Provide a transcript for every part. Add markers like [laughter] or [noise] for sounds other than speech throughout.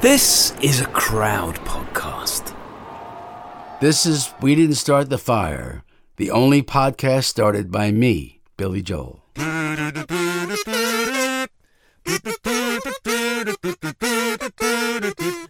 This is a crowd podcast. This is We Didn't Start the Fire, the only podcast started by me, Billy Joel.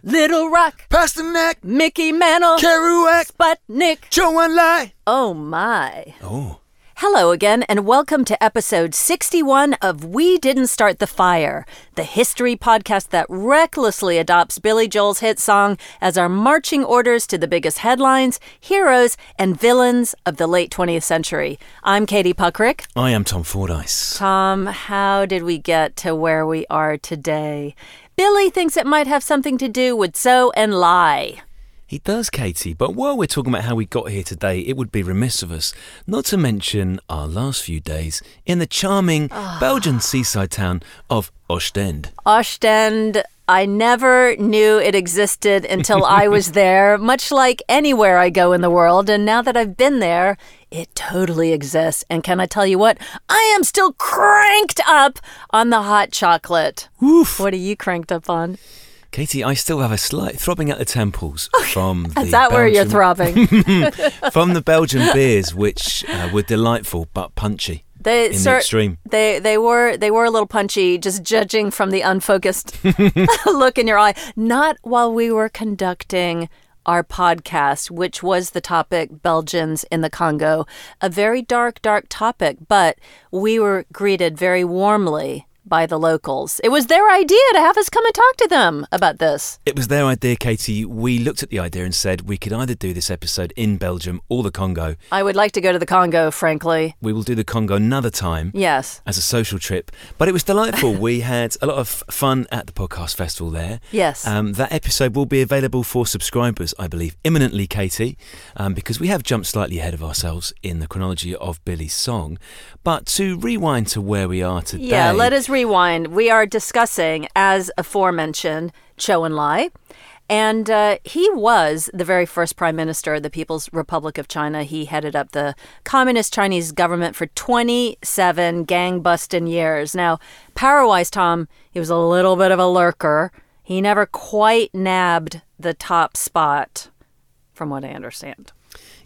Little Rock, Pasternak, Mickey Mantle, Kerouac, Sputnik. Zhou Enlai. Oh my. Oh, Hello again, and welcome to episode 61 of We Didn't Start the Fire, the history podcast that recklessly adopts Billy Joel's hit song as our marching orders to the biggest headlines, heroes, and villains of the late 20th century. I'm Katie Puckrick. I am Tom Fordyce. Tom, how did we get to where we are today? Billy thinks it might have something to do with Zhou Enlai. He does, Katie, but while we're talking about how we got here today, it would be remiss of us not to mention our last few days in the charming ah. Belgian seaside town of Ostend. Ostend, I never knew it existed until I was [laughs] there, much like anywhere I go in the world. And now that I've been there, it totally exists. And can I tell you what? I am still cranked up on the hot chocolate. Woof. What are you cranked up on? Katie, I still have a slight throbbing at the temples from the Is that where you're throbbing? [laughs] from the Belgian [laughs] beers, which uh, were delightful but punchy. They In the extreme. They they were they were a little punchy, just judging from the unfocused [laughs] look in your eye. Not while we were conducting our podcast, which was the topic Belgians in the Congo. A very dark, dark topic, but we were greeted very warmly by the locals. It was their idea to have us come and talk to them about this. It was their idea, Katie. We looked at the idea and said we could either do this episode in Belgium or the Congo. I would like to go to the Congo, frankly. We will do the Congo another time. Yes. as a social trip. But it was delightful. we [laughs] had a lot of fun at the podcast festival there. Yes. Um, that episode will be available for subscribers, I believe, imminently, Katie, um, because we have jumped slightly ahead of ourselves in the chronology of Billy's song. But to rewind to where we are today. Yeah, let us rewind. We are discussing, as aforementioned, Zhou Enlai. And uh, he was the very first prime minister of the People's Republic of China. He headed up the Communist Chinese government for 27 gang busting years. Now, power wise, Tom, he was a little bit of a lurker. He never quite nabbed the top spot, from what I understand.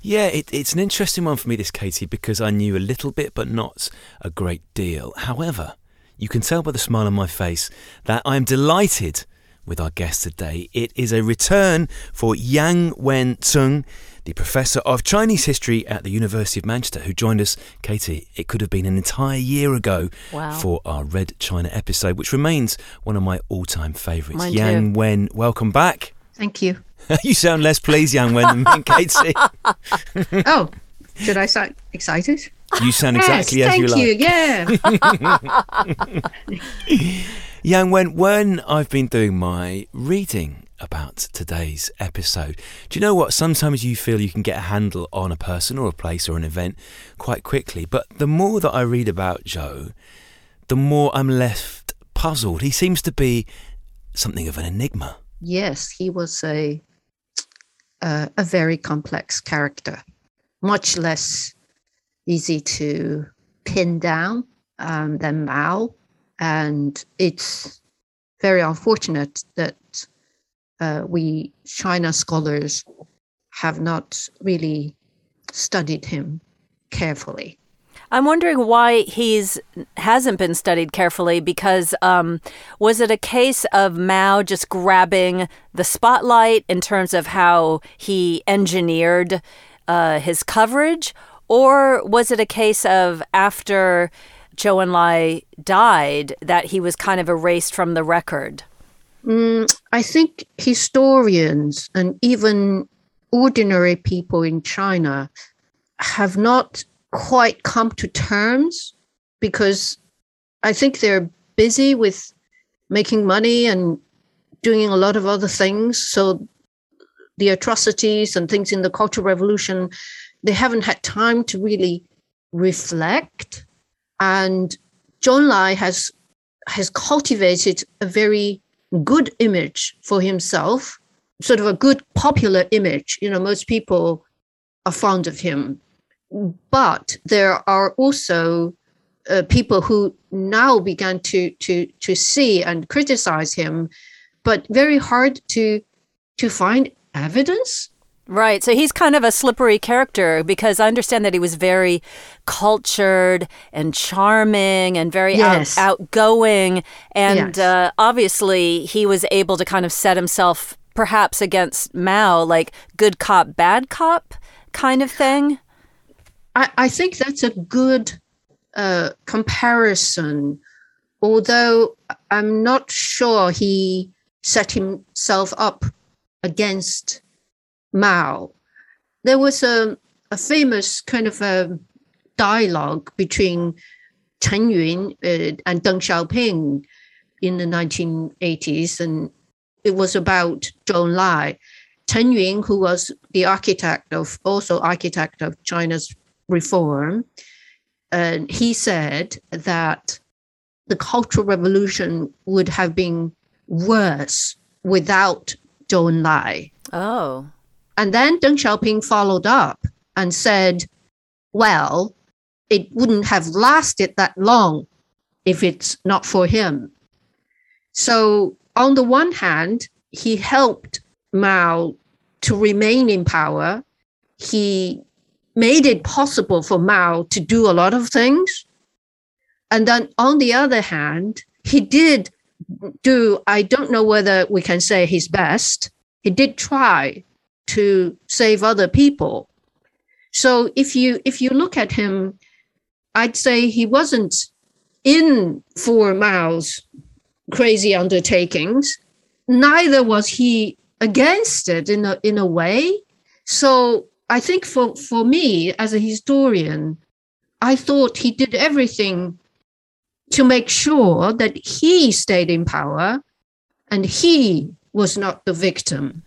Yeah, it, it's an interesting one for me, this, Katie, because I knew a little bit, but not a great deal. However, you can tell by the smile on my face that I'm delighted with our guest today. It is a return for Yang Wen Zheng, the professor of Chinese history at the University of Manchester, who joined us, Katie. It could have been an entire year ago Wow. for our Red China episode, which remains one of my all time favourites. Mine Yang too. Wen, welcome back. Thank you. [laughs] you sound less pleased, Yang Wen, than me Katie. [laughs] Oh, should I sound excited? You sound Yes, exactly as thank you like. Thank you, yeah. Yang Wen, when I've been doing my reading about today's episode, do you know what? Sometimes you feel you can get a handle on a person or a place or an event quite quickly, but the more that I read about Zhou, the more I'm left puzzled. He seems to be something of an enigma. yes, he was a uh, a very complex character, much less easy to pin down um, than Mao, and it's very unfortunate that uh, we China scholars have not really studied him carefully. I'm wondering why he's hasn't been studied carefully because um, was it a case of Mao just grabbing the spotlight in terms of how he engineered uh, his coverage, or was it a case of after Zhou Enlai died that he was kind of erased from the record? Mm, I think historians and even ordinary people in China have not quite come to terms because I think they're busy with making money and doing a lot of other things. So the atrocities and things in the Cultural Revolution, they haven't had time to really reflect. And Zhou Enlai has has cultivated a very good image for himself, sort of a good popular image. You know, most people are fond of him. But there are also uh, people who now began to to to see and criticize him, but very hard to to find evidence. Right. So he's kind of a slippery character because I understand that he was very cultured and charming and very yes. out, outgoing. And yes. uh, obviously, he was able to kind of set himself perhaps against Mao, like good cop, bad cop kind of thing. I, I think that's a good uh, comparison, although I'm not sure he set himself up against Mao. There was a, a famous kind of a dialogue between Chen Yun uh, and Deng Xiaoping in the 1980s, and it was about Zhou Enlai. Chen Yun, who was the architect of also architect of China's reform, and he said that the Cultural Revolution would have been worse without Zhou Enlai. Oh. And then Deng Xiaoping followed up and said, well, it wouldn't have lasted that long if it's not for him. So, on the one hand, he helped Mao to remain in power. He made it possible for Mao to do a lot of things. And then on the other hand, he did do, I don't know whether we can say his best, he did try to save other people. So if you if you look at him, I'd say he wasn't in for Mao's crazy undertakings. Neither was he against it in a in a way. So I think for, for me as a historian, I thought he did everything to make sure that he stayed in power and he was not the victim.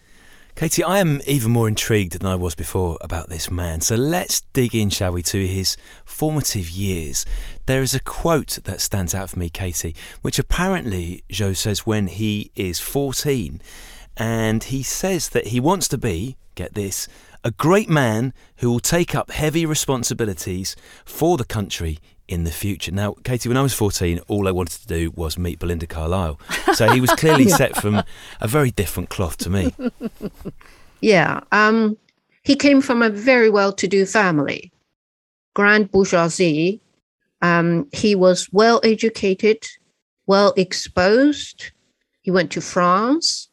Katie, I am even more intrigued than I was before about this man. So let's dig in, shall we, to his formative years. There is a quote that stands out for me, Katie, which apparently Zhou says when he is 14. And he says that he wants to be, get this, a great man who will take up heavy responsibilities for the country in the future. Now, Katie, when I was 14, all I wanted to do was meet Belinda Carlisle. So he was clearly [laughs] set from a very different cloth to me. [laughs] Yeah. Um, he came from a very well to do family, grand bourgeoisie. Um, he was well educated, well exposed. He went to France,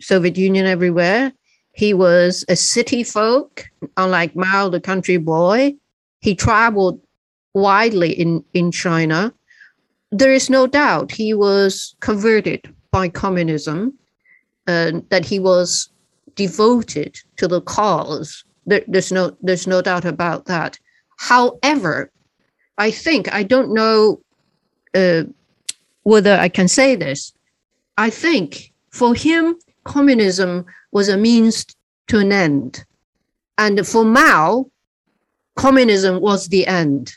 Soviet Union everywhere. He was a city folk, unlike Mao, the country boy. He traveled widely in, in China. There is no doubt he was converted by communism, uh, that he was devoted to the cause. There, there's no there's no doubt about that. However, I think I don't know uh, whether I can say this. I think for him, communism was a means to an end, and for Mao, communism was the end.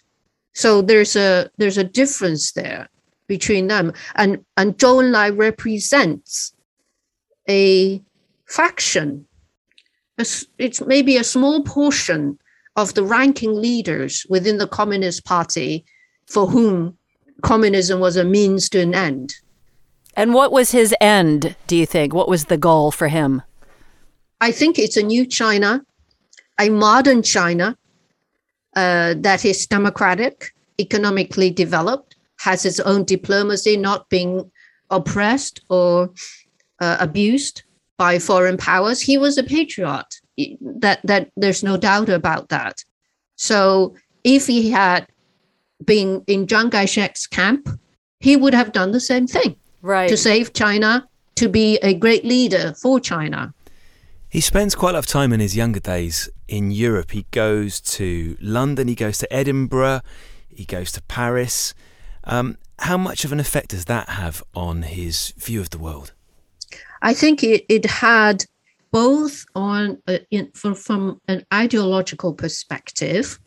So there's a there's a difference there between them, and and Zhou Enlai represents a faction. It's, it's maybe a small portion of the ranking leaders within the Communist Party for whom communism was a means to an end. And what was his end, do you think? What was the goal for him? I think it's a new China, a modern China uh, that is democratic, economically developed, has its own diplomacy, not being oppressed or uh, abused by foreign powers. He was a patriot. That that there's no doubt about that. So if he had been in Chiang Kai-shek's camp, he would have done the same thing. Right. To save China, to be a great leader for China. He spends quite a lot of time in his younger days in Europe. He goes to London, he goes to Edinburgh, he goes to Paris. Um, how much of an effect does that have on his view of the world? I think it, it had both on uh, in, from, from an ideological perspective,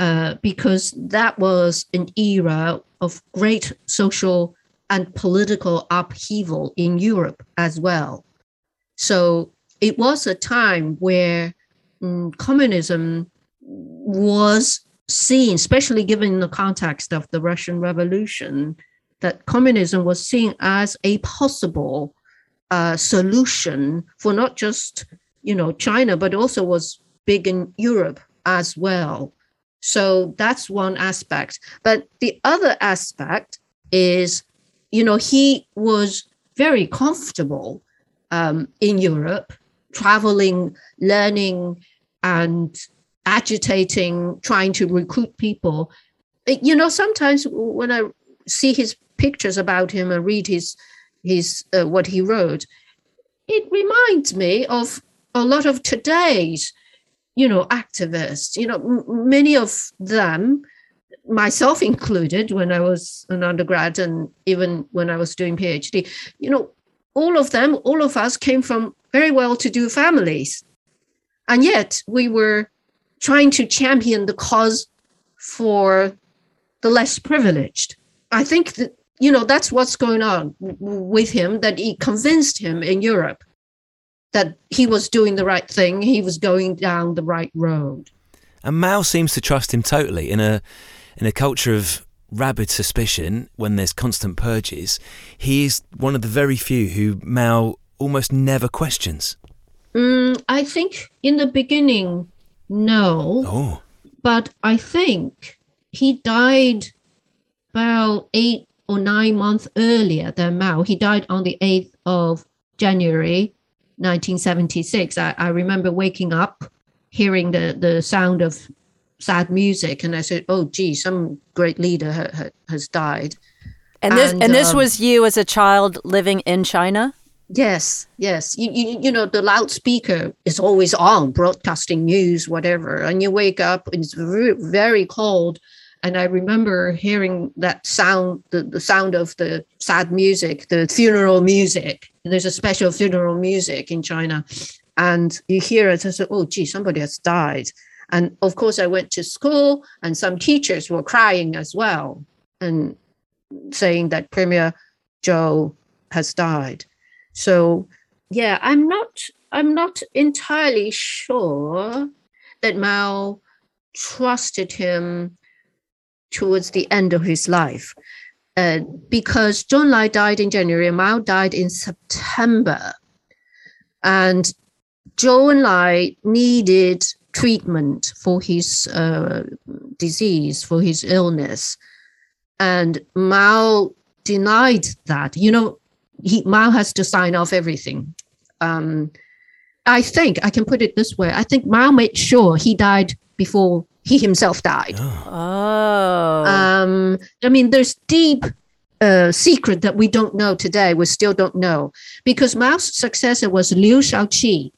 uh, because that was an era of great social and political upheaval in Europe as well. So it was a time where um, communism was seen, especially given the context of the Russian Revolution, that communism was seen as a possible uh, solution for not just you know China, but also was big in Europe as well. So that's one aspect. But the other aspect is, you know, he was very comfortable um, in Europe, traveling, learning, and agitating, trying to recruit people. You know, sometimes when I see his pictures about him and read his his uh, what he wrote, it reminds me of a lot of today's, you know, activists. You know, m- many of them, myself [laughs] included, when I was an undergrad and even when I was doing PhD, you know, all of them, all of us came from very well-to-do families, and yet we were trying to champion the cause for the less privileged. I think that you know that's what's going on with him that he convinced him in Europe that he was doing the right thing, he was going down the right road. And Mao seems to trust him totally in a in a culture of rabid suspicion when there's constant purges. He is one of the very few who Mao almost never questions. Mm, I think in the beginning no. Oh. But I think he died about eight or nine months earlier than Mao. He died on the 8th of January 1976. I, I remember waking up, hearing the, the sound of sad music, and I said, oh, gee, some great leader ha- ha- has died. And this, and, and this um, was you as a child living in China? Yes, yes. You, you, you know, the loudspeaker is always on, broadcasting news, whatever. And you wake up, and it's very, very cold. And I remember hearing that sound, the, the sound of the sad music, the funeral music. There's a special funeral music in China. And you hear it, I said, oh, gee, somebody has died. And of course, I went to school, and some teachers were crying as well and saying that Premier Zhou has died. So yeah, I'm not I'm not entirely sure that Mao trusted him towards the end of his life. Uh, because Zhou Enlai died in January, Mao died in September. And Zhou Enlai needed treatment for his uh, disease, for his illness. And Mao denied that. You know, he Mao has to sign off everything. Um, I think I can put it this way. I think Mao made sure he died before he himself died. Oh. Um, I mean, there's deep uh, secret that we don't know today. We still don't know because Mao's successor was Liu Shaoqi,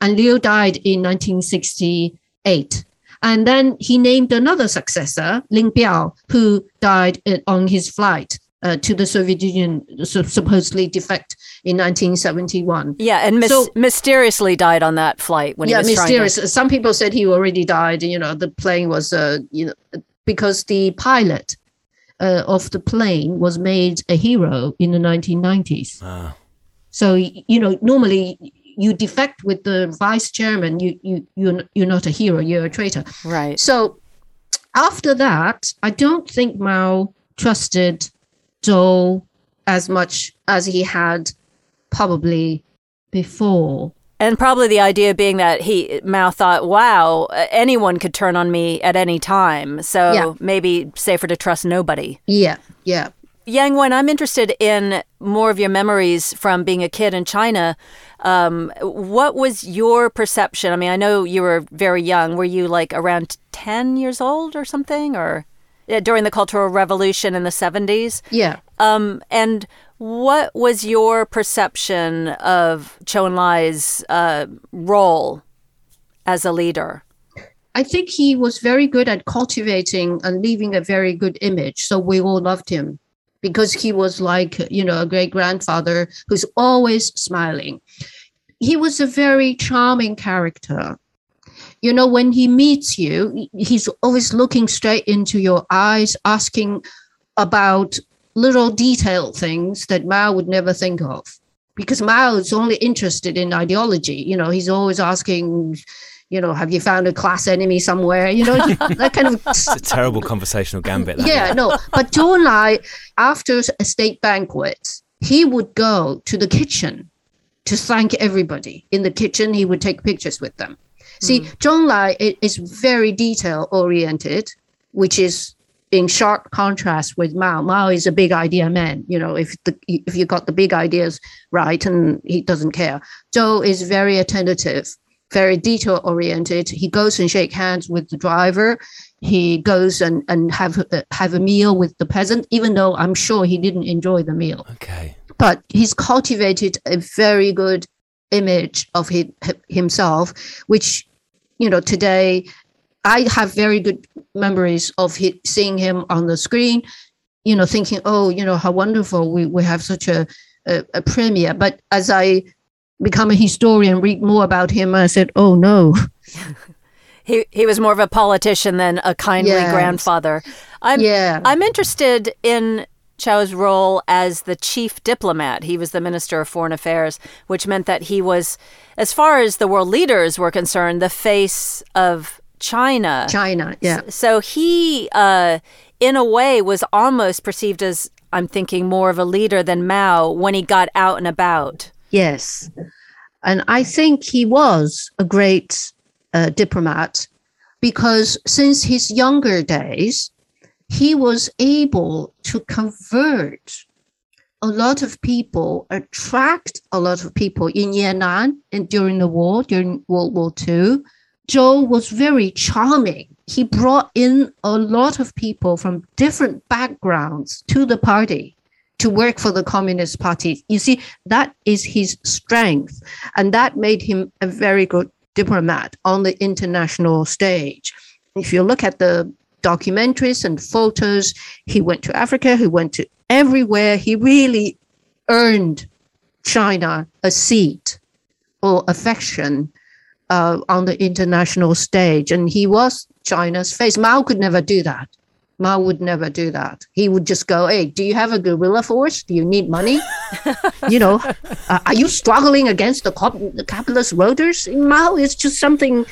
and Liu died in 1968. And then he named another successor, Lin Biao, who died uh, on his flight uh, to the Soviet Union, supposedly defect in 1971. Yeah, and mis- so, mysteriously died on that flight when yeah, he was mysterious. To- Some people said he already died. You know, the plane was, uh, you know, because the pilot uh, of the plane was made a hero in the 1990s. Ah. So you know, normally you defect with the vice chairman, you you you're you're not a hero, you're a traitor. Right. So after that, I don't think Mao trusted Zhou as much as he had probably before. And probably the idea being that he Mao thought, "Wow, anyone could turn on me at any time." So Yeah. maybe safer to trust nobody. Yeah, yeah. Yang Wen, I'm interested in more of your memories from being a kid in China. Um, what was your perception? I mean, I know you were very young. Were you like around 10 years old or something? Or during the Cultural Revolution in the 70s? Yeah. Um, and what was your perception of Zhou Enlai's uh, role as a leader? I think he was very good at cultivating and leaving a very good image. So we all loved him. because he was like, you know, a great grandfather who's always smiling. He was a very charming character. You know, when he meets you, he's always looking straight into your eyes, asking about little detailed things that Mao would never think of. Because Mao is only interested in ideology. You know, he's always asking, you know, have you found a class enemy somewhere? You know, [laughs] that kind of. It's a terrible conversational gambit. That. Yeah, no. But Zhou Enlai, after a state banquet, he would go to the kitchen to thank everybody. In the kitchen, he would take pictures with them. See, mm. Zhou Enlai is very detail oriented, which is in sharp contrast with Mao. Mao is a big idea man. You know, if the if you got the big ideas right, and he doesn't care. Zhou is very attentive, very detail oriented. He goes and shake hands with the driver. He goes and and have uh, have a meal with the peasant, even though I'm sure he didn't enjoy the meal. Okay. But he's cultivated a very good image of his, himself, which you know today I have very good memories of he, seeing him on the screen, you know, thinking, oh, you know, how wonderful we, we have such a, a, a premiere. But as I become a historian, read more about him, I said, oh, no. [laughs] he, he was more of a politician than a kindly yes. grandfather. I'm, yeah. I'm interested in Zhou's role as the chief diplomat. He was the Minister of Foreign Affairs, which meant that he was, as far as the world leaders were concerned, the face of China. China, yeah. So he, uh, in a way, was almost perceived as, I'm thinking, more of a leader than Mao when he got out and about. Yes. And I think he was a great uh, diplomat because since his younger days, he was able to convert a lot of people, attract a lot of people in Yan'an and during the war, during World War II, Zhou was very charming. He brought in a lot of people from different backgrounds to the party to work for the Communist Party. You see, that is his strength. And that made him a very good diplomat on the international stage. If you look at the documentaries and photos, he went to Africa, he went to everywhere. He really earned China a seat or affection uh, on the international stage, and he was China's face. Mao could never do that. Mao would never do that. He would just go, "Hey, do you have a guerrilla force? Do you need money? [laughs] you know, uh, are you struggling against the, the capitalist roaders?" Mao is just something.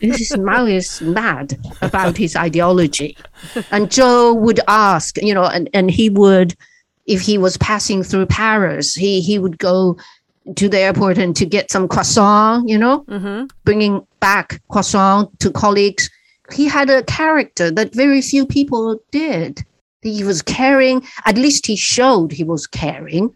This Mao is mad about his ideology, and Zhou would ask, you know, and, and he would, if he was passing through Paris, he he would go to the airport and to get some croissant, you know, mm-hmm. bringing back croissant to colleagues. He had a character that very few people did. He was caring, at least he showed he was caring.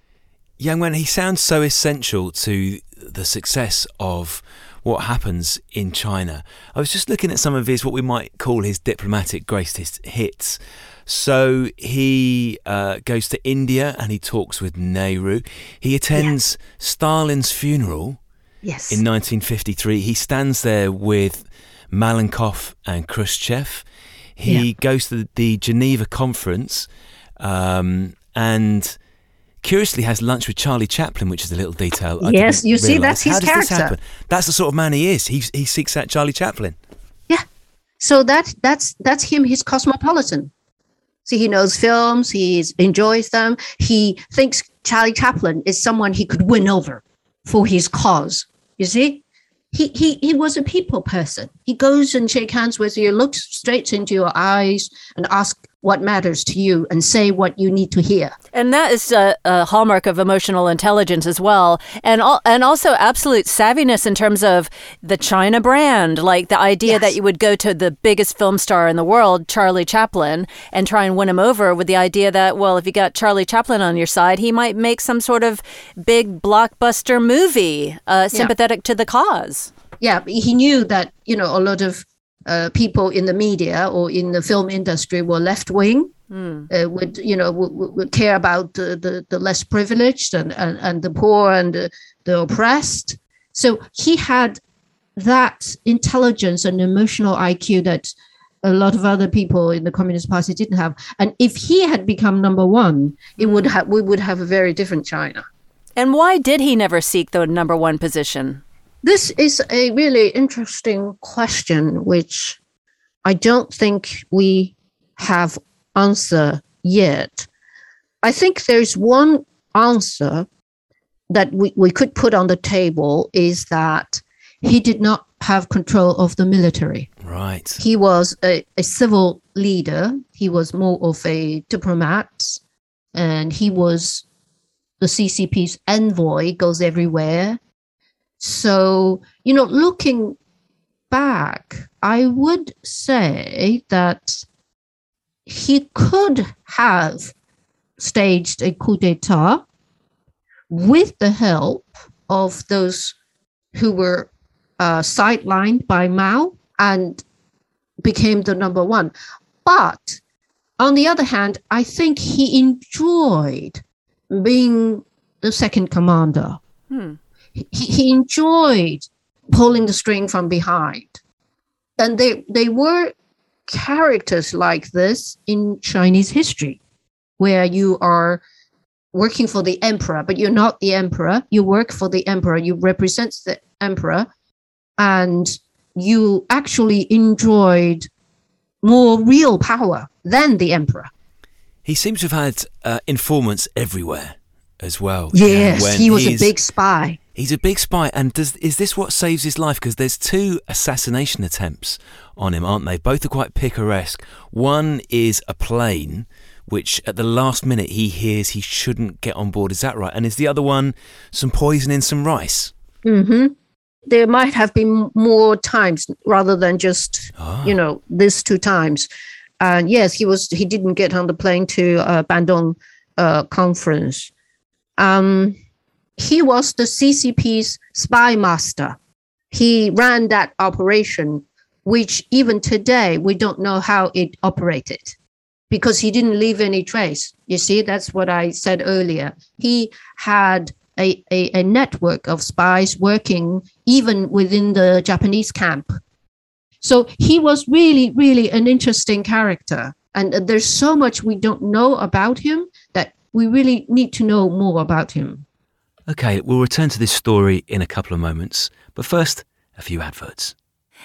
Yang Wen, he sounds so essential to the success of what happens in China. I was just looking at some of his, what we might call his diplomatic greatest hits. So he uh, goes to India and he talks with Nehru. He attends yeah. Stalin's funeral. Yes. In 1953, he stands there with Malenkov and Khrushchev. He yeah. goes to the Geneva conference um, and curiously has lunch with Charlie Chaplin, which is a little detail. I yes, you see, that's his How does character. This happen? That's the sort of man he is. He, he seeks out Charlie Chaplin. Yeah. So that that's that's him. He's cosmopolitan. See, he knows films, he enjoys them. He thinks Charlie Chaplin is someone he could win over for his cause. You see? He, he, he was a people person. He goes and shake hands with you, looks straight into your eyes and asks what matters to you and say what you need to hear. And that is a, a hallmark of emotional intelligence as well, and al- and also absolute savviness in terms of the China brand, like the idea yes. that you would go to the biggest film star in the world, Charlie Chaplin, and try and win him over with the idea that well, if you got Charlie Chaplin on your side, he might make some sort of big blockbuster movie uh, sympathetic yeah. to the cause. Yeah, he knew that you know a lot of uh, people in the media or in the film industry were left wing. Mm. Uh, would you know would, would care about the, the, the, less privileged and, and, and the poor and the, the oppressed so he had that intelligence and emotional IQ that a lot of other people in the Communist Party didn't have. And if he had become number one, it would have we would have a very different China. And why did he never seek the number one position? This is a really interesting question, which I don't think we have answer yet. I think there's one answer that we, we could put on the table is that he did not have control of the military. Right. He was a, a civil leader. He was more of a diplomat, and he was the CCP's envoy, goes everywhere. So, you know, looking back, I would say that he could have staged a coup d'etat with the help of those who were uh, sidelined by Mao and became the number one. But on the other hand, I think he enjoyed being the second commander. Hmm. He, he enjoyed pulling the string from behind. And they, they were characters like this in Chinese history, where you are working for the emperor, but you're not the emperor. You work for the emperor. You represent the emperor, and you actually enjoyed more real power than the emperor. He seems to have had uh, informants everywhere as well. Yes, he was a big spy. He's a big spy, and does is this what saves his life? Because there's two assassination attempts on him, aren't they? Both are quite picaresque. One is a plane which at the last minute he hears he shouldn't get on board. Is that right? And is the other one some poison in some rice? Mm-hmm. There might have been more times rather than just ah. you know these two times. And yes, he was he didn't get on the plane to uh, Bandung uh, conference. Um, he was the CCP's spy master. He ran that operation, which even today we don't know how it operated because he didn't leave any trace. You see, that's what I said earlier. He had a, a, a network of spies working even within the Japanese camp. So he was really, really an interesting character. And there's so much we don't know about him that we really need to know more about him. Okay, we'll return to this story in a couple of moments. But first, a few adverts.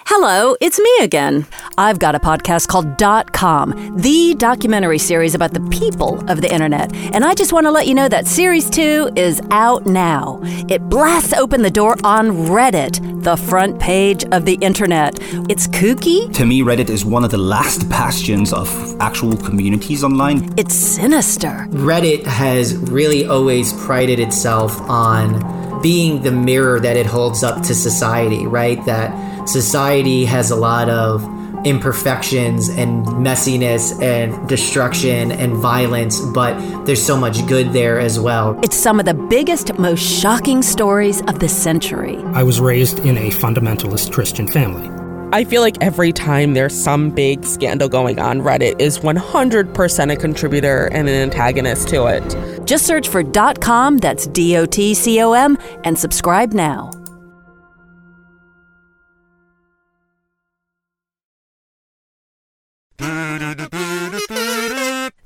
Hello, it's me again. I've got a podcast called Dot Com, the documentary series about the people of the internet. And I just want to let you know that series two is out now. It blasts open the door on Reddit, the front page of the internet. It's kooky. To me, Reddit is one of the last bastions of actual communities online. It's sinister. Reddit has really always prided itself on being the mirror that it holds up to society, right? That society has a lot of imperfections and messiness and destruction and violence, but there's so much good there as well. It's some of the biggest, most shocking stories of the century. I was raised in a fundamentalist Christian family. I feel like every time there's some big scandal going on, Reddit is 100% a contributor and an antagonist to it. Just search for .com, that's D-O-T-C-O-M, and subscribe now.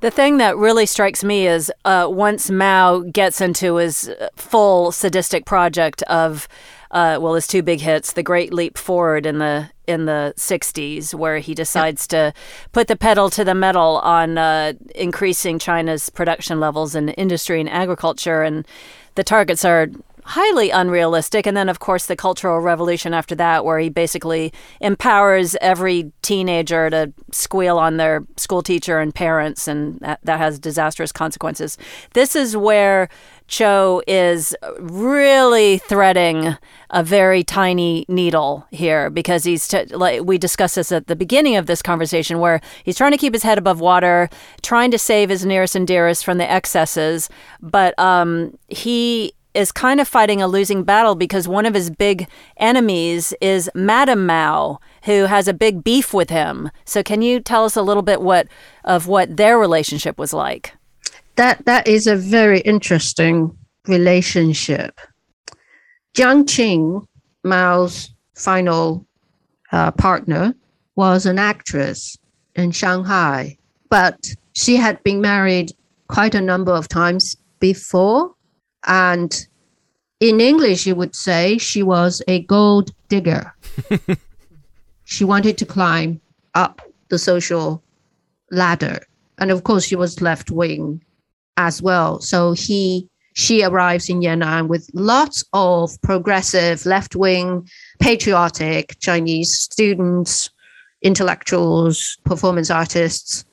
The thing that really strikes me is uh, once Mao gets into his full sadistic project of, uh, well, his two big hits, The Great Leap Forward in the in the 60s, where he decides to put the pedal to the metal on uh, increasing China's production levels in industry and agriculture. And the targets are highly unrealistic. And then, of course, the Cultural Revolution after that, where he basically empowers every teenager to squeal on their school teacher and parents, and that, that has disastrous consequences. This is where Zhou is really threading a very tiny needle here because he's t- like we discussed this at the beginning of this conversation where he's trying to keep his head above water, trying to save his nearest and dearest from the excesses, but um, he is kind of fighting a losing battle because one of his big enemies is Madame Mao, who has a big beef with him. So, can you tell us a little bit what of what their relationship was like? That that is a very interesting relationship. Jiang Qing, Mao's final uh, partner, was an actress in Shanghai, but she had been married quite a number of times before. And in English, you would say she was a gold digger. [laughs] she wanted to climb up the social ladder. And of course, she was left wing as well. So he she arrives in Yan'an with lots of progressive, left wing, patriotic Chinese students, intellectuals, performance artists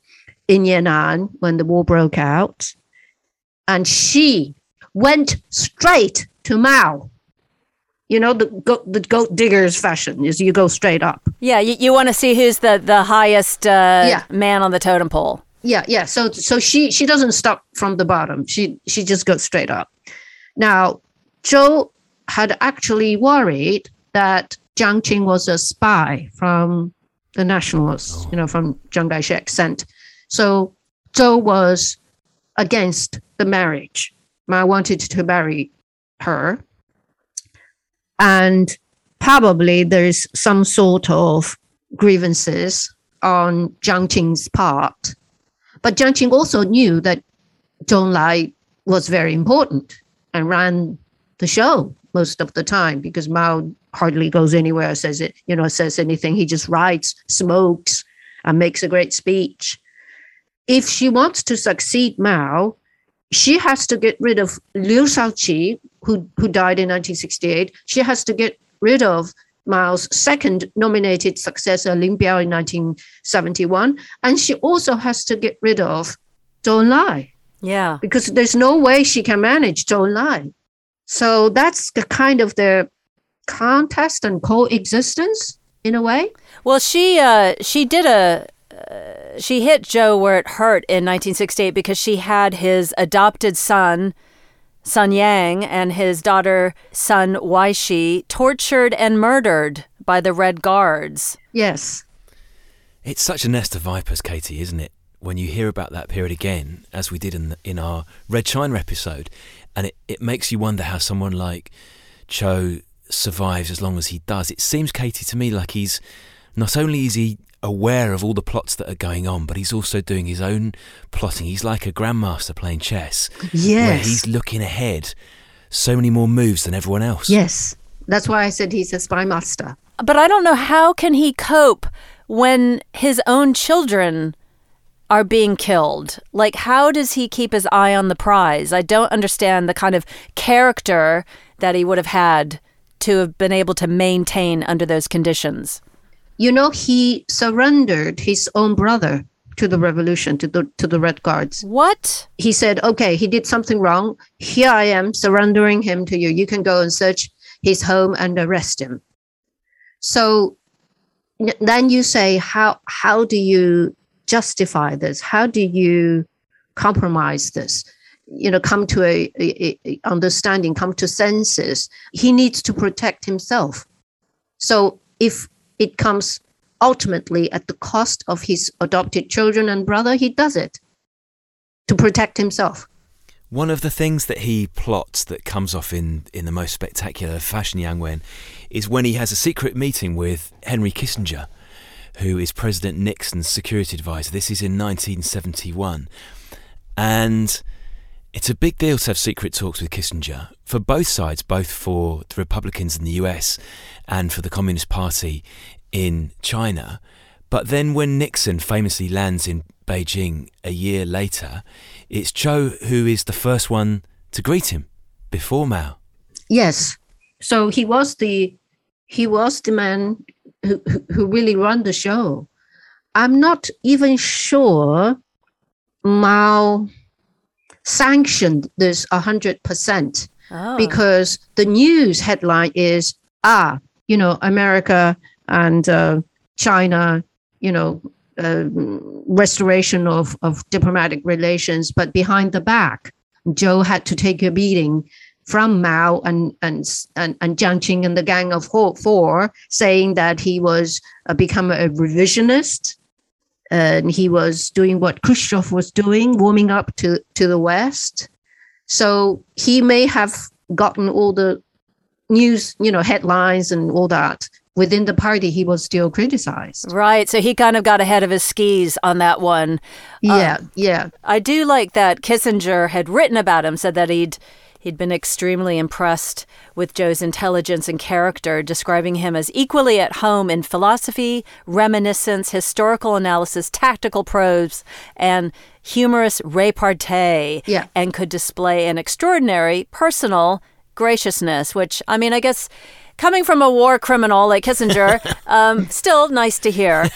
in Yan'an when the war broke out. And she went straight to Mao. You know, the goat, the goat diggers fashion is you go straight up. Yeah, you, you want to see who's the, the highest uh, Yeah. man on the totem pole. yeah yeah so so she she doesn't stop from the bottom she she just goes straight up now zhou had actually worried that jiang qing was a spy from the nationalists you know from chiang kai-shek sent so zhou was against the marriage mao wanted to marry her and probably there's some sort of grievances on jiang qing's part but Jiang Qing also knew that Zhou Enlai was very important and ran the show most of the time because Mao hardly goes anywhere, says it, you know, says anything. He just writes, smokes, and makes a great speech. If she wants to succeed Mao, she has to get rid of Liu Shaoqi, who, who died in 1968. She has to get rid of Mao's second nominated successor, Lin Biao, in 1971. And she also has to get rid of Zhou Enlai Yeah. because there's no way she can manage Zhou Enlai. So that's the kind of the contest and coexistence in a way. Well, she uh, she did a uh, she hit Zhou where it hurt in 1968 because she had his adopted son, Sun Yang, and his daughter, Sun Weishi, tortured and murdered by the Red Guards. Yes. It's such a nest of vipers, Katie, isn't it? When you hear about that period again, as we did in the, in our Red China episode, and it, it makes you wonder how someone like Zhou survives as long as he does. It seems, Katie, to me like he's not only is he aware of all the plots that are going on, but he's also doing his own plotting. He's like a grandmaster playing chess, where Yes. he's looking ahead so many more moves than everyone else. Yes. That's why I said he's a spy master. But I don't know how can he cope when his own children are being killed. Like how does he keep his eye on the prize? I don't understand the kind of character that he would have had to have been able to maintain under those conditions. You know, he surrendered his own brother to the revolution, to the to the Red Guards. What? He said, "Okay, he did something wrong. Here I am, surrendering him to you. You can go and search his home and arrest him." So then you say, "How how do you justify this? How do you compromise this?" You know, come to a, a, a understanding, come to senses. He needs to protect himself. So if it comes ultimately at the cost of his adopted children and brother, he does it to protect himself. One of the things that he plots that comes off in, in the most spectacular fashion, Yang Wen, is when he has a secret meeting with Henry Kissinger, who is President Nixon's security advisor. This is in 1971. And it's a big deal to have secret talks with Kissinger for both sides, both for the Republicans in the US and for the Communist Party in China. But then when Nixon famously lands in Beijing a year later, it's Zhou who is the first one to greet him before Mao. Yes. So he was the he was the man who, who- who really run the show. I'm not even sure Mao sanctioned this a hundred percent Oh. because the news headline is ah you know america and uh, china you know uh, restoration of, of diplomatic relations but behind the back zhou had to take a beating from mao and and and, and jiang qing and the gang of four saying that he was uh, become a revisionist and he was doing what khrushchev was doing warming up to to the west. So he may have gotten all the news, you know, headlines and all that within the party, he was still criticized. Right. So he kind of got ahead of his skis on that one. Uh, yeah, yeah. I do like that Kissinger had written about him, said that he'd he'd been extremely impressed with Zhou's intelligence and character, describing him as equally at home in philosophy, reminiscence, historical analysis, tactical prose, and humorous repartee, Yeah. and could display an extraordinary personal graciousness, which I mean, I guess coming from a war criminal like Kissinger, [laughs] um, still nice to hear.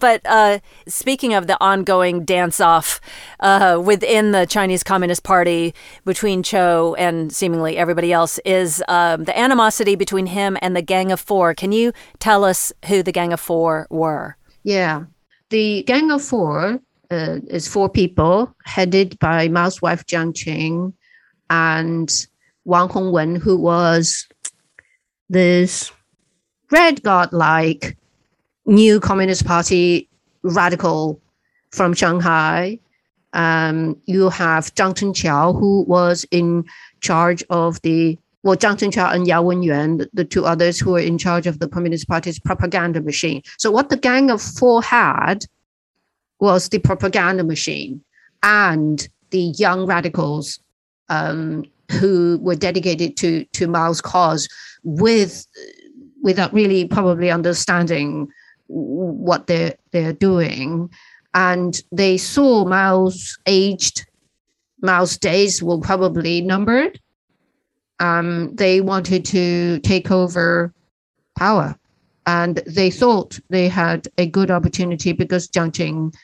But uh, speaking of the ongoing dance off uh, within the Chinese Communist Party between Zhou and seemingly everybody else, is um, the animosity between him and the Gang of Four. Can you tell us who the Gang of Four were? Yeah. The Gang of Four uh, is four people headed by Mao's wife Jiang Qing and Wang Hongwen, who was this red god like new Communist Party radical from Shanghai. Um, you have Zhang Chunqiao, who was in charge of the well, Zhang Chunqiao and Yao Wenyuan, the, the two others who were in charge of the Communist Party's propaganda machine. So what the Gang of Four had was the propaganda machine and the young radicals um, who were dedicated to to Mao's cause with without really probably understanding what they're they're doing. And they saw Mao's aged Mao's days were probably numbered. Um, they wanted to take over power. And they thought they had a good opportunity because Jiang Qing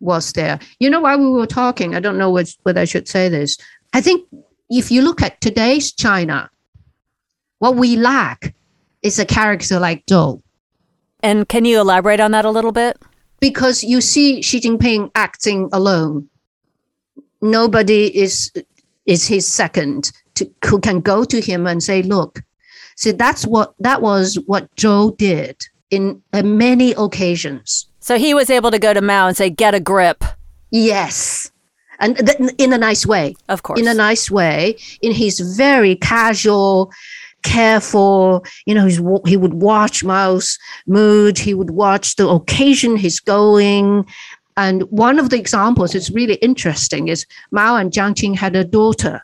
was there. You know, while we were talking, I don't know which, whether I should say this. I think if you look at today's China, what we lack is a character like Zhou. And can you elaborate on that a little bit? Because you see Xi Jinping acting alone. Nobody is is his second to, who can go to him and say, look, see, that's what that was what Zhou did in uh, many occasions. So he was able to go to Mao and say, "Get a grip." Yes. And th- in a nice way. Of course. In a nice way, in his very casual, careful, you know, he's, he would watch Mao's mood, he would watch the occasion he's going. And one of the examples is really interesting is Mao and Jiang Qing had a daughter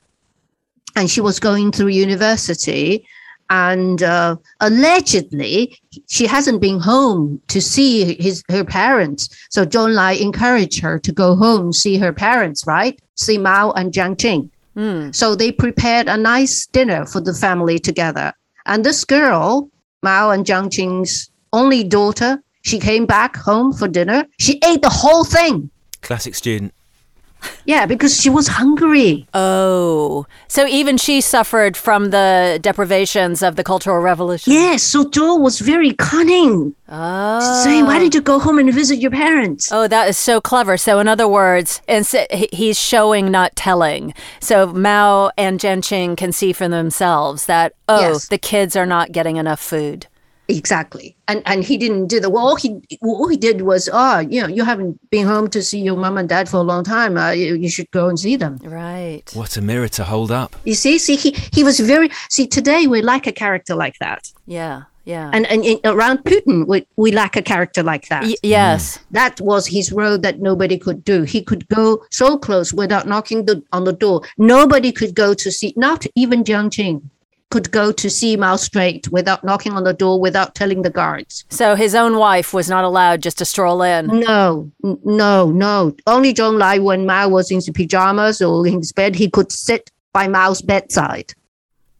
and she was going through university and uh, allegedly she hasn't been home to see his her parents. So Zhou Enlai encouraged her to go home see her parents, right? See Mao and Jiang Qing. Mm. So they prepared a nice dinner for the family together. And this girl, Mao and Jiang Qing's only daughter, she came back home for dinner. She ate the whole thing. Classic student. Yeah, because she was hungry. Oh, so even she suffered from the deprivations of the Cultural Revolution. Yes, so Zhou was very cunning, Oh. saying, "Why did you go home and visit your parents?" Oh, that is so clever. So, in other words, and he's showing, not telling. So Mao and Jiang Qing can see for themselves that oh, Yes. the kids are not getting enough food. Exactly, and and he didn't do the. Well, all he all he did was, oh, you know, you haven't been home to see your mom and dad for a long time. Uh, you, you should go and see them. Right. What a mirror to hold up. You see, see, he he was very. See, today we like a character like that, Yeah. Yeah. and and in, around Putin, we we lack a character like that. Y- yes. that was his role that nobody could do. He could go so close without knocking the, on the door. Nobody could go to see, not even Jiang Qing could go to see Mao straight without knocking on the door, without telling the guards. So his own wife was not allowed just to stroll in. No, n- no, no. Only Zhou Enlai, when Mao was in his pajamas or in his bed, he could sit by Mao's bedside.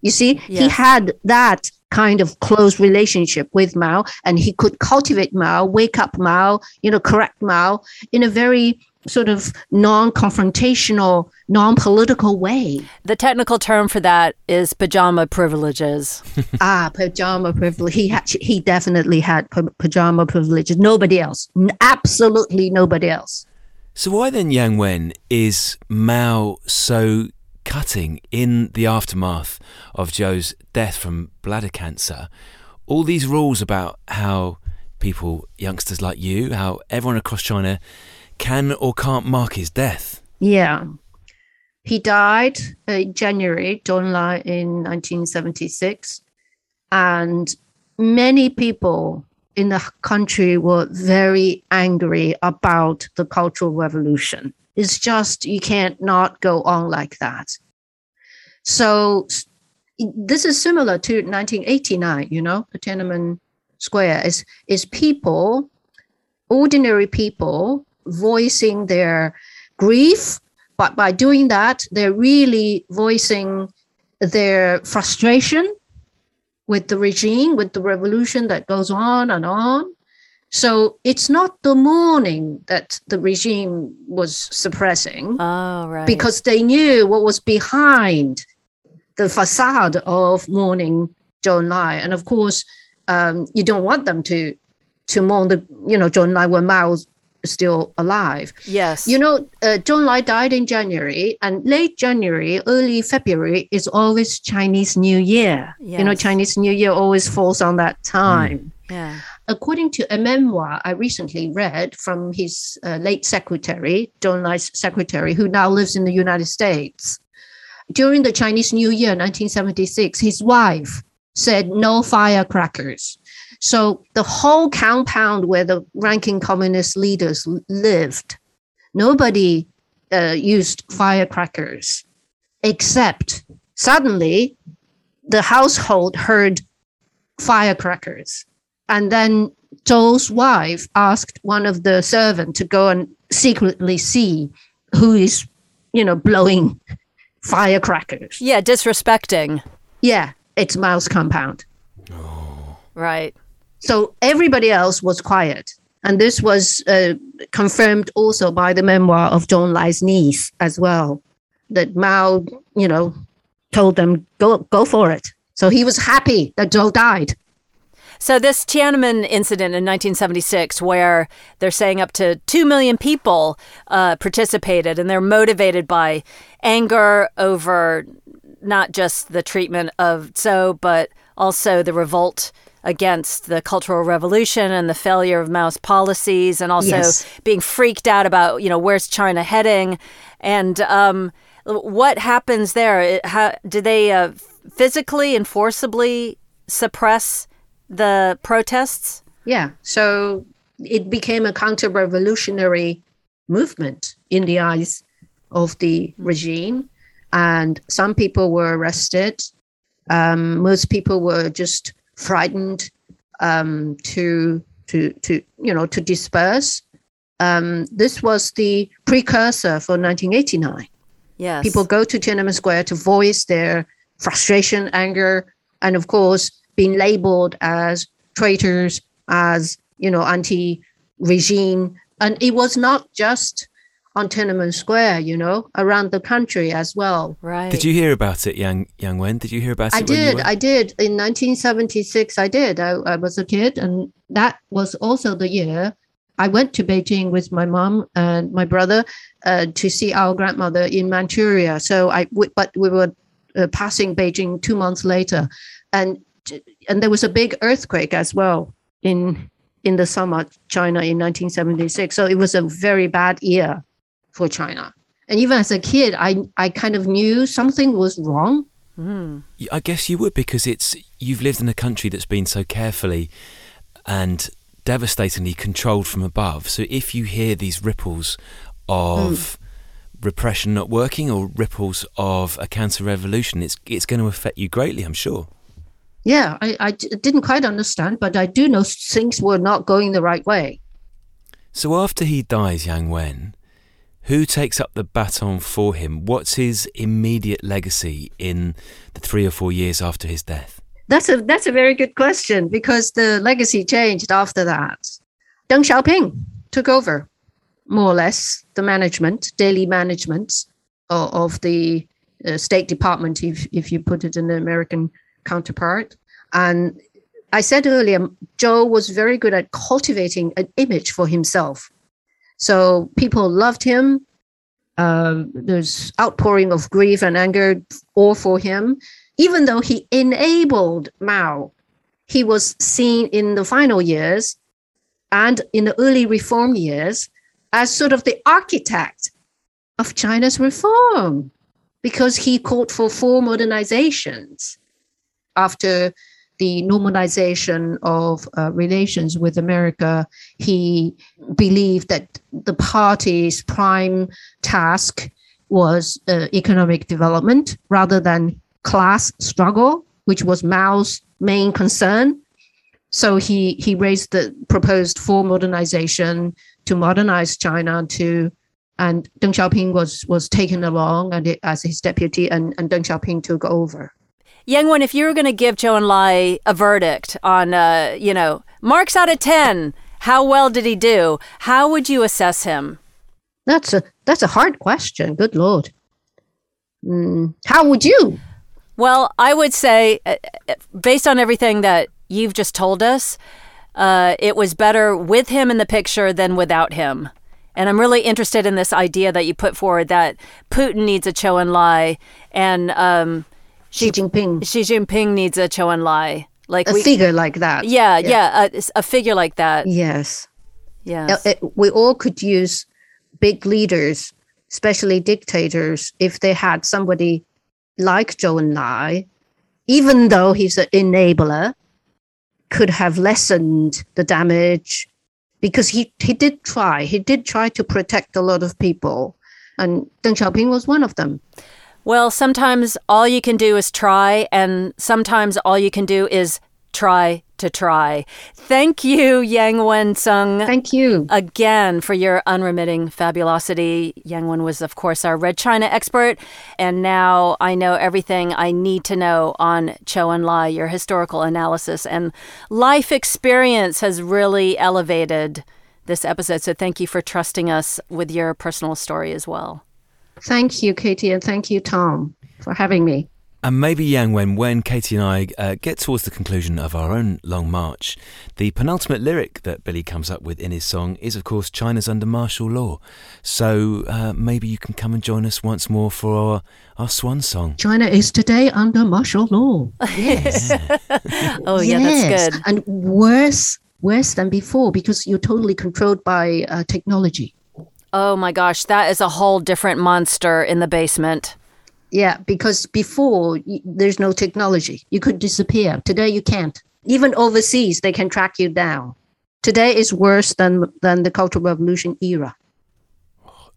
You see, he had that kind of close relationship with Mao, and he could cultivate Mao, wake up Mao, you know, correct Mao in a very sort of non-confrontational, non-political way. The technical term for that is pajama privileges. [laughs] ah, pajama privilege. He had, he definitely had pa- pajama privileges. Nobody else, N- absolutely nobody else. So why then, Yang Wen, is Mao so cutting in the aftermath of Zhou's death from bladder cancer? All these rules about how people, youngsters like you, how everyone across China can or can't mark his death. Yeah. He died uh, in January, Enlai, in 1976. And many people in the country were very angry about the Cultural Revolution. It's just you can't not go on like that. So this is similar to 1989. You know, the Tiananmen Square is is people, ordinary people, voicing their grief, but by doing that, they're really voicing their frustration with the regime, with the revolution that goes on and on. So it's not the mourning that the regime was suppressing. Oh, right. Because they knew what was behind the facade of mourning Zhou Enlai. And of course, um, you don't want them to to mourn the, you know, Zhou Enlai when Mao's still alive. Yes. You know, uh, Zhou Enlai died in January, and late January, early February is always Chinese New Year. You know, Chinese New Year always falls on that time. Yeah. According to a memoir I recently read from his uh, late secretary, Zhou Enlai's secretary, who now lives in the United States, during the Chinese New Year 1976, his wife said no firecrackers. So the whole compound where the ranking communist leaders lived, nobody uh, used firecrackers, except suddenly the household heard firecrackers. And then Zhou's wife asked one of the servants to go and secretly see who is, you know, blowing firecrackers. Yeah, disrespecting. Yeah, it's Mao's compound. Oh. Right. So everybody else was quiet. And this was uh, confirmed also by the memoir of Zhou Enlai's niece as well, that Mao, you know, told them, go, go for it. So he was happy that Zhou died. So this Tiananmen incident in 1976, where they're saying up to two million people uh, participated, and they're motivated by anger over not just the treatment of Zhou, but also the revolt against the Cultural Revolution and the failure of Mao's policies, and also Yes. being freaked out about you know where's China heading, and um, what happens there? It- How, do they uh, physically and forcibly suppress the protests? Yeah. So it became a counter revolutionary movement in the eyes of the regime. And some people were arrested. Um, most people were just frightened um, to, to, to, you know, to disperse. Um, this was the precursor for 1989 Yes. people go to Tiananmen Square to voice their frustration, anger, and of course, being labeled as traitors, as you know, anti-regime. And it was not just on Tiananmen Square, you know, around the country as well. Right. Did you hear about it, Yang Yang Wen? Did you hear about I it? when you did. I did. In 1976, I did. I, I was a kid, and that was also the year I went to Beijing with my mom and my brother uh, to see our grandmother in Manchuria. So I, w- but we were uh, passing Beijing two months later, and and there was a big earthquake as well in in the summer China in 1976. So it was a very bad year for China. And even as a kid, I I kind of knew something was wrong. Hmm. I guess you would because it's you've lived in a country that's been so carefully and devastatingly controlled from above. So if you hear these ripples of hmm. repression not working or ripples of a counter revolution, it's it's going to affect you greatly, I'm sure. Yeah, I, didn't quite understand, but I do know things were not going the right way. So after he dies, Yang Wen, who takes up the baton for him? What's his immediate legacy in the three or four years after his death? That's a that's a very good question because the legacy changed after that. Deng Xiaoping took over, more or less, the management, daily management of, of the uh, State Department, if if you put it in the American counterpart. And I said earlier, Zhou was very good at cultivating an image for himself. So people loved him. Uh, there's outpouring of grief and anger all for him. Even though he enabled Mao, he was seen in the final years and in the early reform years as sort of the architect of China's reform because he called for four modernizations after the normalization of uh, relations with America, he believed that the party's prime task was uh, economic development rather than class struggle, which was Mao's main concern. So he he raised the proposed full modernization to modernize China to and Deng Xiaoping was was taken along and it, as his deputy and, and Deng Xiaoping took over. Yang Wen, if you were going to give Zhou and Enlai a verdict on, uh, you know, marks out of 10, how well did he do? How would you assess him? That's a that's a hard question. Good lord. Mm, how would you? Well, I would say, uh, uh, based on everything that you've just told us, uh, it was better with him in the picture than without him. And I'm really interested in this idea that you put forward that Putin needs a Zhou and Enlai and um, Xi Jinping. Xi Jinping needs a Zhou Enlai. Like a we, figure like that. Yeah, yeah, a, a figure like that. Yes. Yes. Uh, we all could use big leaders, especially dictators, if they had somebody like Zhou Enlai, even though he's an enabler, could have lessened the damage because he, he did try. He did try to protect a lot of people. And Deng Xiaoping was one of them. Well, sometimes all you can do is try, and sometimes all you can do is try to try. Thank you, Yang Wen Zheng. Thank you again for your unremitting fabulosity. Yang Wen was, of course, our Red China expert, and now I know everything I need to know on Zhou Enlai. Your historical analysis and life experience has really elevated this episode. So thank you for trusting us with your personal story as well. Thank you, Katie, and thank you, Tom, for having me. And maybe Yang Wen, when Katie and I uh, get towards the conclusion of our own long march, the penultimate lyric that Billy comes up with in his song is, of course, China's under martial law. So uh, maybe you can come and join us once more for our, our swan song. China is today under martial law. Yes. [laughs] [laughs] oh, yeah, yes. that's good. And worse, worse than before because you're totally controlled by uh, technology. Oh my gosh, that is a whole different monster in the basement. Yeah, because before there's no technology. You could disappear. Today you can't. Even overseas, they can track you down. Today is worse than than the Cultural Revolution era.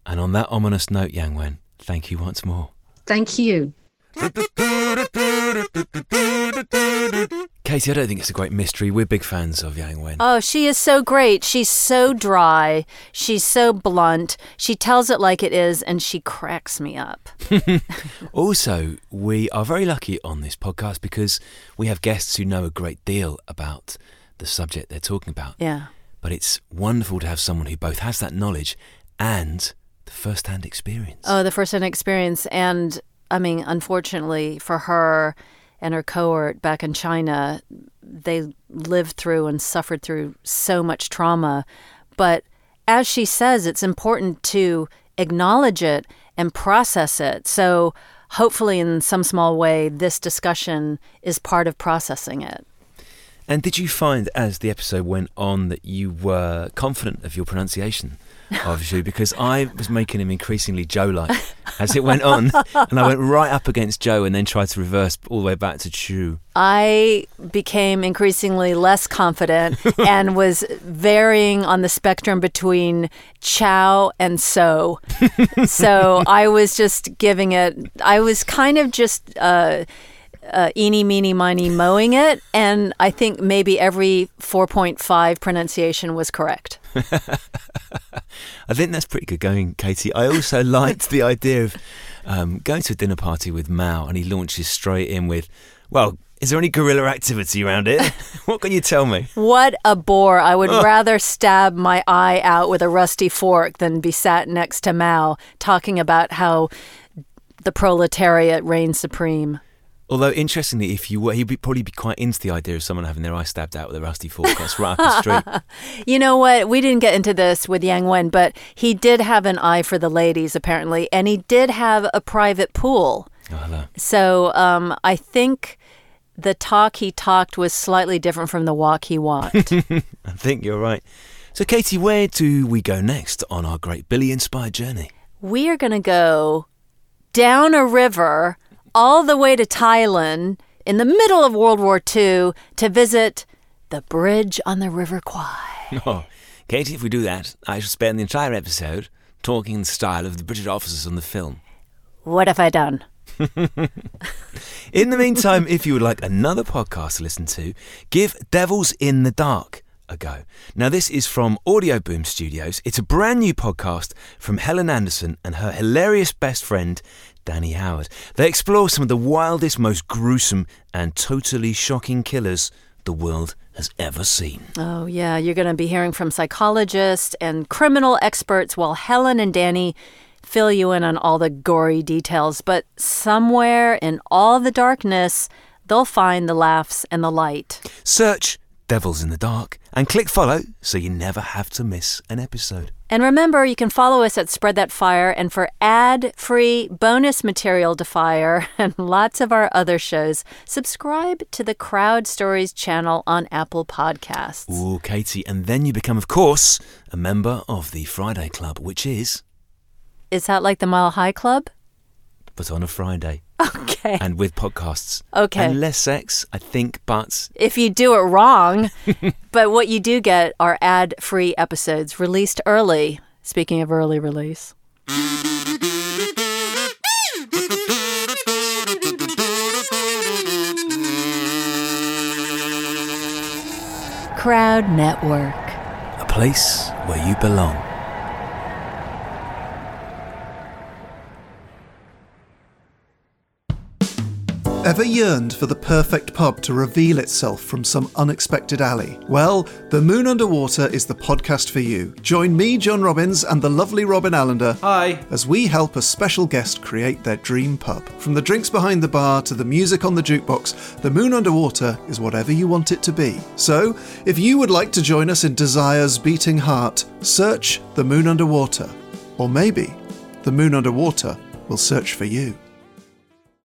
And on that ominous note, Yang Wen, thank you once more. Thank you. [laughs] Katie, I don't think it's a great mystery. We're big fans of Yang Wen. Oh, she is so great. She's so dry. She's so blunt. She tells it like it is, and she cracks me up. [laughs] [laughs] also, we are very lucky on this podcast because we have guests who know a great deal about the subject they're talking about. Yeah. But it's wonderful to have someone who both has that knowledge and the first hand experience. Oh, the first hand experience. And I mean, unfortunately for her and her cohort back in China, they lived through and suffered through so much trauma. But as she says, it's important to acknowledge it and process it. So hopefully, in some small way, this discussion is part of processing it. And did you find as the episode went on that you were confident of your pronunciation? of Zhu because I was making him increasingly Joe like [laughs] [laughs] as it went on. and I went right up against Joe and then tried to reverse all the way back to Chu. I became increasingly less confident [laughs] and was varying on the spectrum between chow and so. [laughs] so I was just giving it, I was kind of just. Uh, uh, eeny, meeny, miny mowing it, and I think maybe every 4.5 pronunciation was correct. [laughs] I think that's pretty good going, Katie. I also [laughs] liked the idea of um, going to a dinner party with Mao, and he launches straight in with, "Well, is there any guerrilla activity around it? [laughs] what can you tell me? What a bore. I would rather stab my eye out with a rusty fork than be sat next to Mao talking about how the proletariat reigns supreme. Although, interestingly, if you were, he'd be, probably be quite into the idea of someone having their eye stabbed out with a rusty fork. That's right up the street. [laughs] you know what? We didn't get into this with Yang Wen, but he did have an eye for the ladies, apparently, and he did have a private pool. Oh, hello. So um, I think the talk he talked was slightly different from the walk he walked. [laughs] I think you're right. So, Katie, where do we go next on our great Billy inspired journey? We are going to go down a river all the way to Thailand in the middle of World War II to visit the bridge on the River Kwai. [laughs] Oh, Katie, if we do that, I shall spend the entire episode talking in the style of the British officers on the film. What have I done? [laughs] In the meantime, if you would like another podcast to listen to, give Devils in the Dark a go. Now, this is from Audio Boom Studios. It's a brand new podcast from Helen Anderson and her hilarious best friend, Danny Howard. They explore some of the wildest, most gruesome, and totally shocking killers the world has ever seen. Oh, yeah. You're going to be hearing from psychologists and criminal experts while Helen and Danny fill you in on all the gory details. But somewhere in all the darkness, they'll find the laughs and the light. Search Devils in the Dark and click follow so you never have to miss an episode. And remember, you can follow us at Spread That Fire, and for ad free bonus material to Fire [laughs] and lots of our other shows, subscribe to the Crowd Stories channel on Apple Podcasts. Ooh, Katie, and then you become, of course, a member of the Friday Club, which is Is that like the Mile High Club? But on a Friday [laughs] Okay. and with podcasts. Okay. And less sex, I think, but if you do it wrong. [laughs] but what you do get are ad free episodes released early. Speaking of early release. Crowd Network. a place where you belong. Ever yearned for the perfect pub to reveal itself from some unexpected alley? Well, The Moon Underwater is the podcast for you. Join me, John Robins, and the lovely Robin Allender. Hi. As we help a special guest create their dream pub. From the drinks behind the bar to the music on the jukebox, The Moon Underwater is whatever you want it to be. So, if you would like to join us in Desire's beating heart, search The Moon Underwater. Or maybe The Moon Underwater will search for you.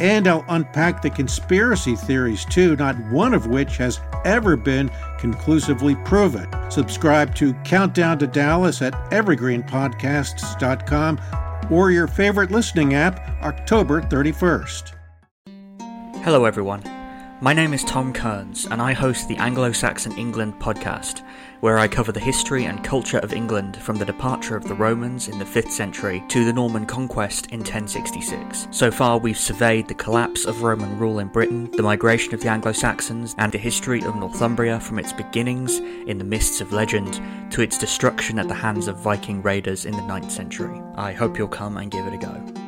and I'll unpack the conspiracy theories too, not one of which has ever been conclusively proven. Subscribe to Countdown to Dallas at evergreenpodcasts.com or your favorite listening app October 31st. Hello, everyone. My name is Tom Kearns, and I host the Anglo Saxon England podcast, where I cover the history and culture of England from the departure of the Romans in the 5th century to the Norman conquest in 1066. So far, we've surveyed the collapse of Roman rule in Britain, the migration of the Anglo Saxons, and the history of Northumbria from its beginnings in the mists of legend to its destruction at the hands of Viking raiders in the 9th century. I hope you'll come and give it a go.